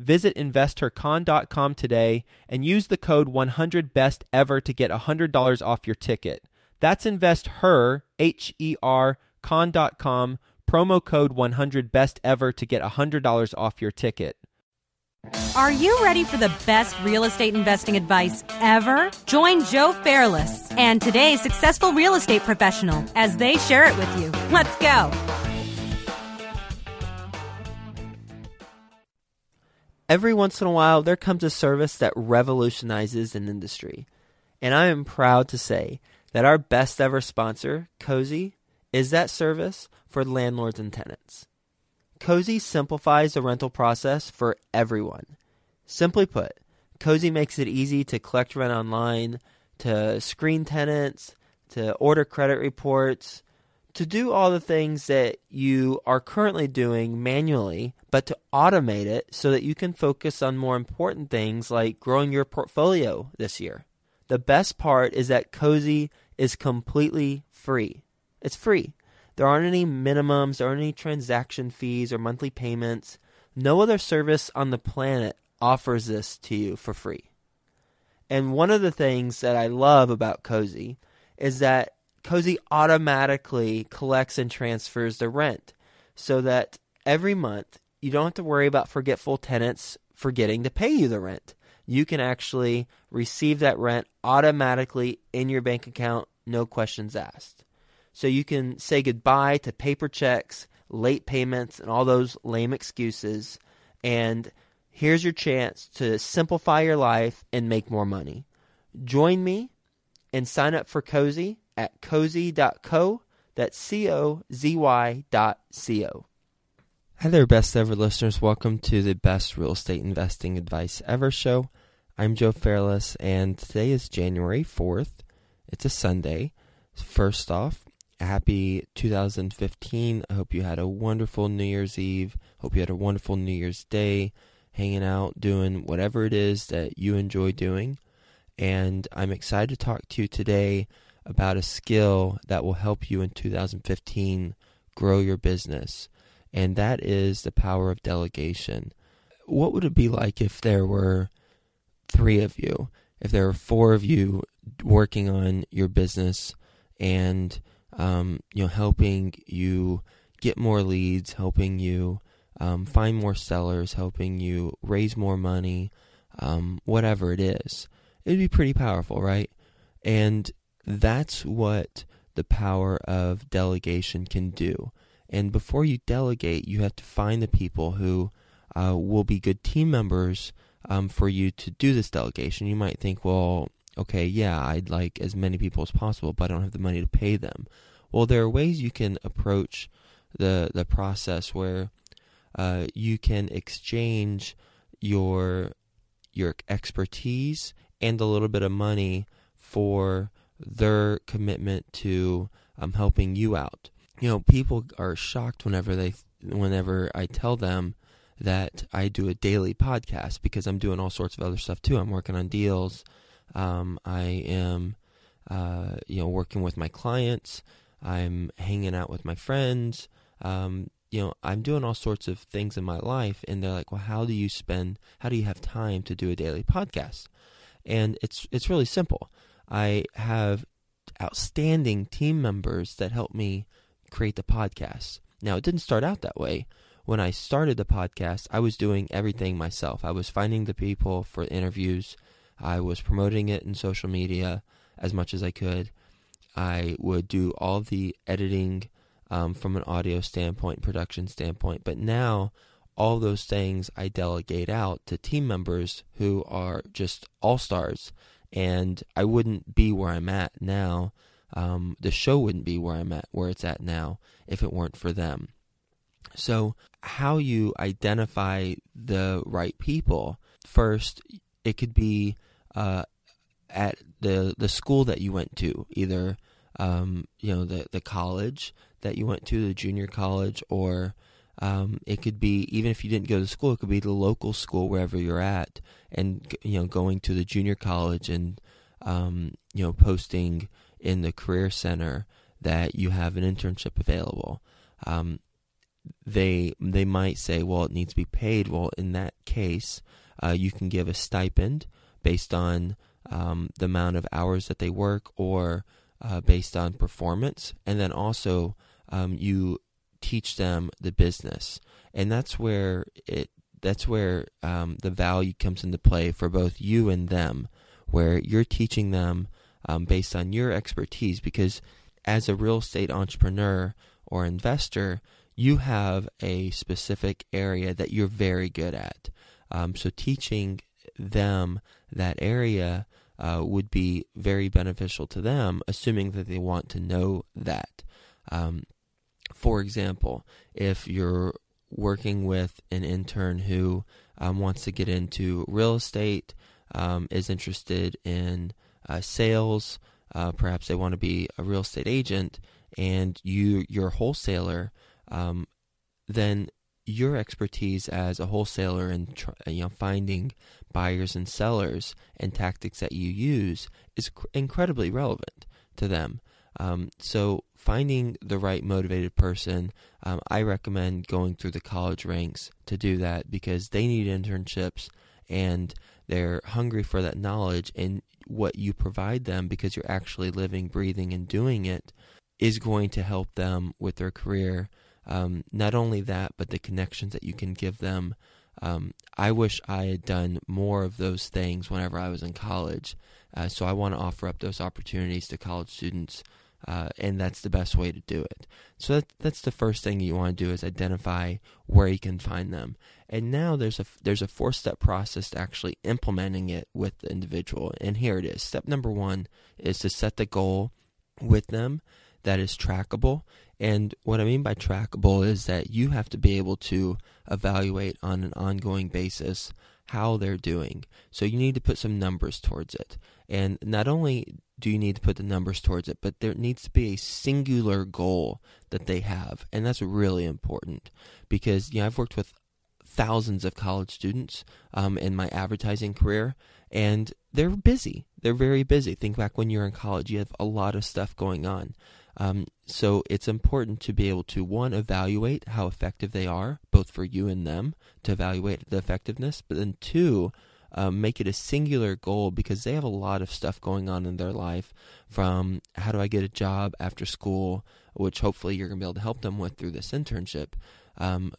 visit investhercon.com today and use the code 100BEST EVER to get $100 off your ticket. That's investher, H E R, con.com promo code 100 best ever to get $100 off your ticket. Are you ready for the best real estate investing advice ever? Join Joe Fairless and today's successful real estate professional as they share it with you. Let's go. Every once in a while, there comes a service that revolutionizes an industry. And I am proud to say that our best ever sponsor, Cozy, is that service for landlords and tenants. Cozy simplifies the rental process for everyone. Simply put, Cozy makes it easy to collect rent online, to screen tenants, to order credit reports, to do all the things that you are currently doing manually, but to automate it so that you can focus on more important things like growing your portfolio this year. The best part is that Cozy is completely free. It's free. There aren't any minimums, there aren't any transaction fees or monthly payments. No other service on the planet offers this to you for free. And one of the things that I love about Cozy is that Cozy automatically collects and transfers the rent so that every month you don't have to worry about forgetful tenants forgetting to pay you the rent. You can actually receive that rent automatically in your bank account, no questions asked so you can say goodbye to paper checks, late payments, and all those lame excuses. And here's your chance to simplify your life and make more money. Join me and sign up for Cozy at cozy.co. That's C O Z Y dot C O. Hi there, best ever listeners. Welcome to the best real estate investing advice ever show. I'm Joe Fairless, and today is January 4th. It's a Sunday. First off, happy 2015. I hope you had a wonderful New Year's Eve. Hope you had a wonderful New Year's Day, hanging out, doing whatever it is that you enjoy doing. And I'm excited to talk to you today about a skill that will help you in 2015 grow your business. And that is the power of delegation. What would it be like if there were three of you? If there were four of you working on your business and um, you know, helping you get more leads, helping you um, find more sellers, helping you raise more money, um, whatever it is. It'd be pretty powerful, right? And that's what the power of delegation can do. And before you delegate, you have to find the people who uh, will be good team members um, for you to do this delegation. You might think, well, okay, yeah, I'd like as many people as possible, but I don't have the money to pay them. Well, there are ways you can approach the the process where uh, you can exchange your your expertise and a little bit of money for their commitment to um, helping you out. You know, people are shocked whenever they whenever I tell them that I do a daily podcast because I'm doing all sorts of other stuff too. I'm working on deals. Um, I am, uh, you know, working with my clients. I'm hanging out with my friends. Um, you know, I'm doing all sorts of things in my life, and they're like, "Well, how do you spend? How do you have time to do a daily podcast?" And it's it's really simple. I have outstanding team members that help me create the podcast. Now, it didn't start out that way. When I started the podcast, I was doing everything myself. I was finding the people for interviews. I was promoting it in social media as much as I could. I would do all the editing um, from an audio standpoint, production standpoint. But now, all those things I delegate out to team members who are just all stars, and I wouldn't be where I'm at now. Um, the show wouldn't be where I'm at, where it's at now, if it weren't for them. So, how you identify the right people? First, it could be uh, at the the school that you went to, either um, you know the the college that you went to, the junior college, or um, it could be even if you didn't go to school, it could be the local school wherever you're at, and you know going to the junior college and um, you know posting in the career center that you have an internship available. Um, they they might say, well, it needs to be paid. Well, in that case, uh, you can give a stipend based on um, the amount of hours that they work or uh, based on performance, and then also um, you teach them the business, and that's where it that's where um, the value comes into play for both you and them, where you're teaching them um, based on your expertise, because as a real estate entrepreneur or investor, you have a specific area that you're very good at. Um, so teaching them that area uh, would be very beneficial to them, assuming that they want to know that. Um, for example, if you're working with an intern who um, wants to get into real estate, um, is interested in uh, sales, uh, perhaps they want to be a real estate agent, and you you're a wholesaler, um, then your expertise as a wholesaler and you know finding buyers and sellers and tactics that you use is cr- incredibly relevant to them. Um, so finding the right motivated person, um, I recommend going through the college ranks to do that because they need internships and they're hungry for that knowledge and what you provide them because you're actually living, breathing, and doing it is going to help them with their career. Um, not only that, but the connections that you can give them um, I wish I had done more of those things whenever I was in college. Uh, so I want to offer up those opportunities to college students, uh, and that's the best way to do it. So that, that's the first thing you want to do is identify where you can find them. And now there's a there's a four step process to actually implementing it with the individual. And here it is. Step number one is to set the goal with them that is trackable. And what I mean by trackable is that you have to be able to evaluate on an ongoing basis how they're doing. So you need to put some numbers towards it. And not only do you need to put the numbers towards it, but there needs to be a singular goal that they have. And that's really important because you know, I've worked with thousands of college students um, in my advertising career, and they're busy. They're very busy. Think back when you're in college, you have a lot of stuff going on. Um, so it's important to be able to one evaluate how effective they are, both for you and them, to evaluate the effectiveness, but then two, um, make it a singular goal because they have a lot of stuff going on in their life. From how do I get a job after school, which hopefully you're gonna be able to help them with through this internship. Um,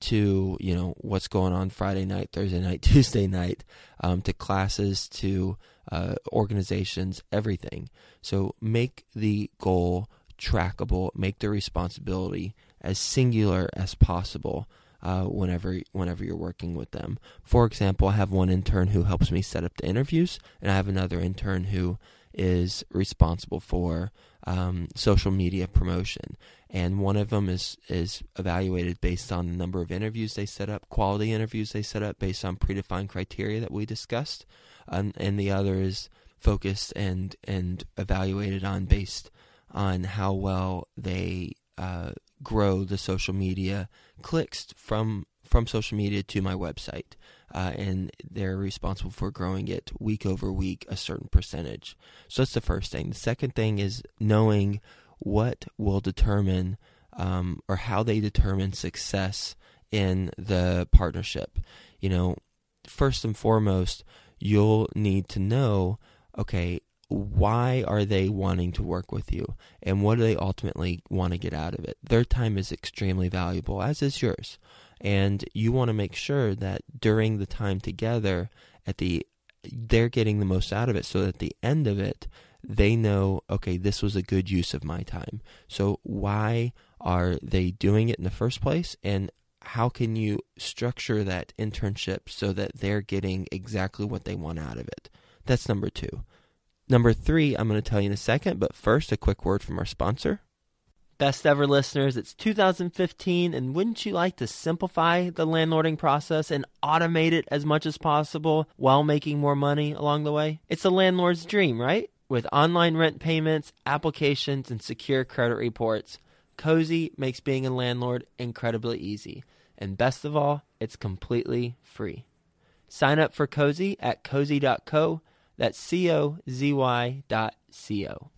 to you know what's going on Friday night, Thursday night, Tuesday night, um, to classes, to uh, organizations, everything. So make the goal trackable, make the responsibility as singular as possible. Uh, whenever whenever you're working with them. For example, I have one intern who helps me set up the interviews, and I have another intern who is responsible for um, social media promotion. And one of them is is evaluated based on the number of interviews they set up, quality interviews they set up based on predefined criteria that we discussed um, and the other is focused and and evaluated on based on how well they uh, grow the social media clicks from from social media to my website, uh, and they're responsible for growing it week over week a certain percentage. So that's the first thing. The second thing is knowing what will determine um, or how they determine success in the partnership. You know, first and foremost, you'll need to know okay, why are they wanting to work with you and what do they ultimately want to get out of it? Their time is extremely valuable, as is yours. And you want to make sure that during the time together, at the they're getting the most out of it so that at the end of it, they know, okay, this was a good use of my time. So, why are they doing it in the first place? And how can you structure that internship so that they're getting exactly what they want out of it? That's number two. Number three, I'm going to tell you in a second, but first, a quick word from our sponsor. Best ever listeners, it's 2015, and wouldn't you like to simplify the landlording process and automate it as much as possible while making more money along the way? It's a landlord's dream, right? With online rent payments, applications, and secure credit reports, Cozy makes being a landlord incredibly easy. And best of all, it's completely free. Sign up for Cozy at cozy.co. That's C O Z Y dot C O.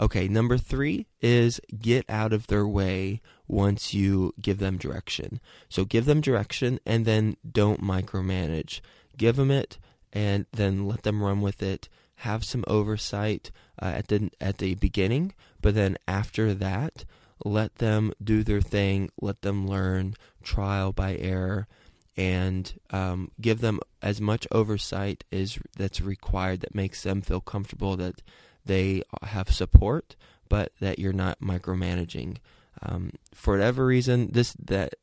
Okay, number three is get out of their way once you give them direction. So give them direction and then don't micromanage. Give them it and then let them run with it. Have some oversight uh, at the at the beginning, but then after that, let them do their thing. Let them learn trial by error, and um, give them as much oversight as that's required that makes them feel comfortable that they have support, but that you're not micromanaging. Um, for whatever reason, this that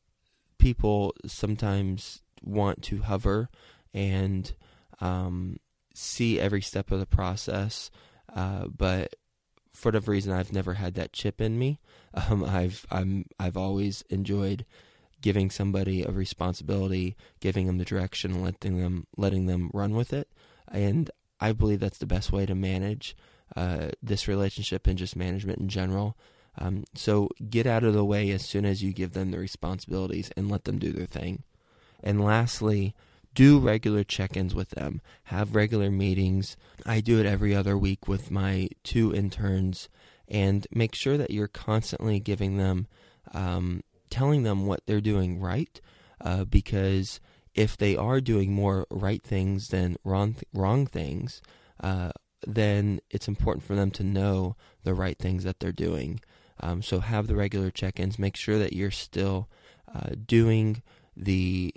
people sometimes want to hover and um, see every step of the process, uh, but for whatever reason, I've never had that chip in me. Um, I've I'm I've always enjoyed giving somebody a responsibility, giving them the direction, letting them letting them run with it, and I believe that's the best way to manage uh, this relationship and just management in general. Um, so get out of the way as soon as you give them the responsibilities and let them do their thing. And lastly, do regular check ins with them, have regular meetings. I do it every other week with my two interns, and make sure that you're constantly giving them, um, telling them what they're doing right, uh, because if they are doing more right things than wrong, th- wrong things, uh, then it's important for them to know the right things that they're doing. Um, so have the regular check-ins. Make sure that you're still uh, doing the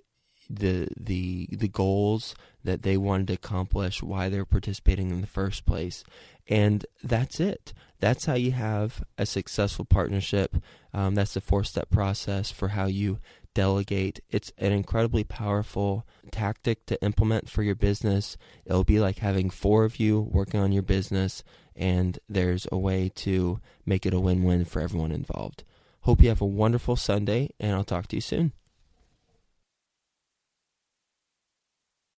the the the goals that they wanted to accomplish, why they're participating in the first place, and that's it. That's how you have a successful partnership. Um, that's the four-step process for how you delegate. It's an incredibly powerful tactic to implement for your business. It'll be like having four of you working on your business, and there's a way to make it a win win for everyone involved. Hope you have a wonderful Sunday, and I'll talk to you soon.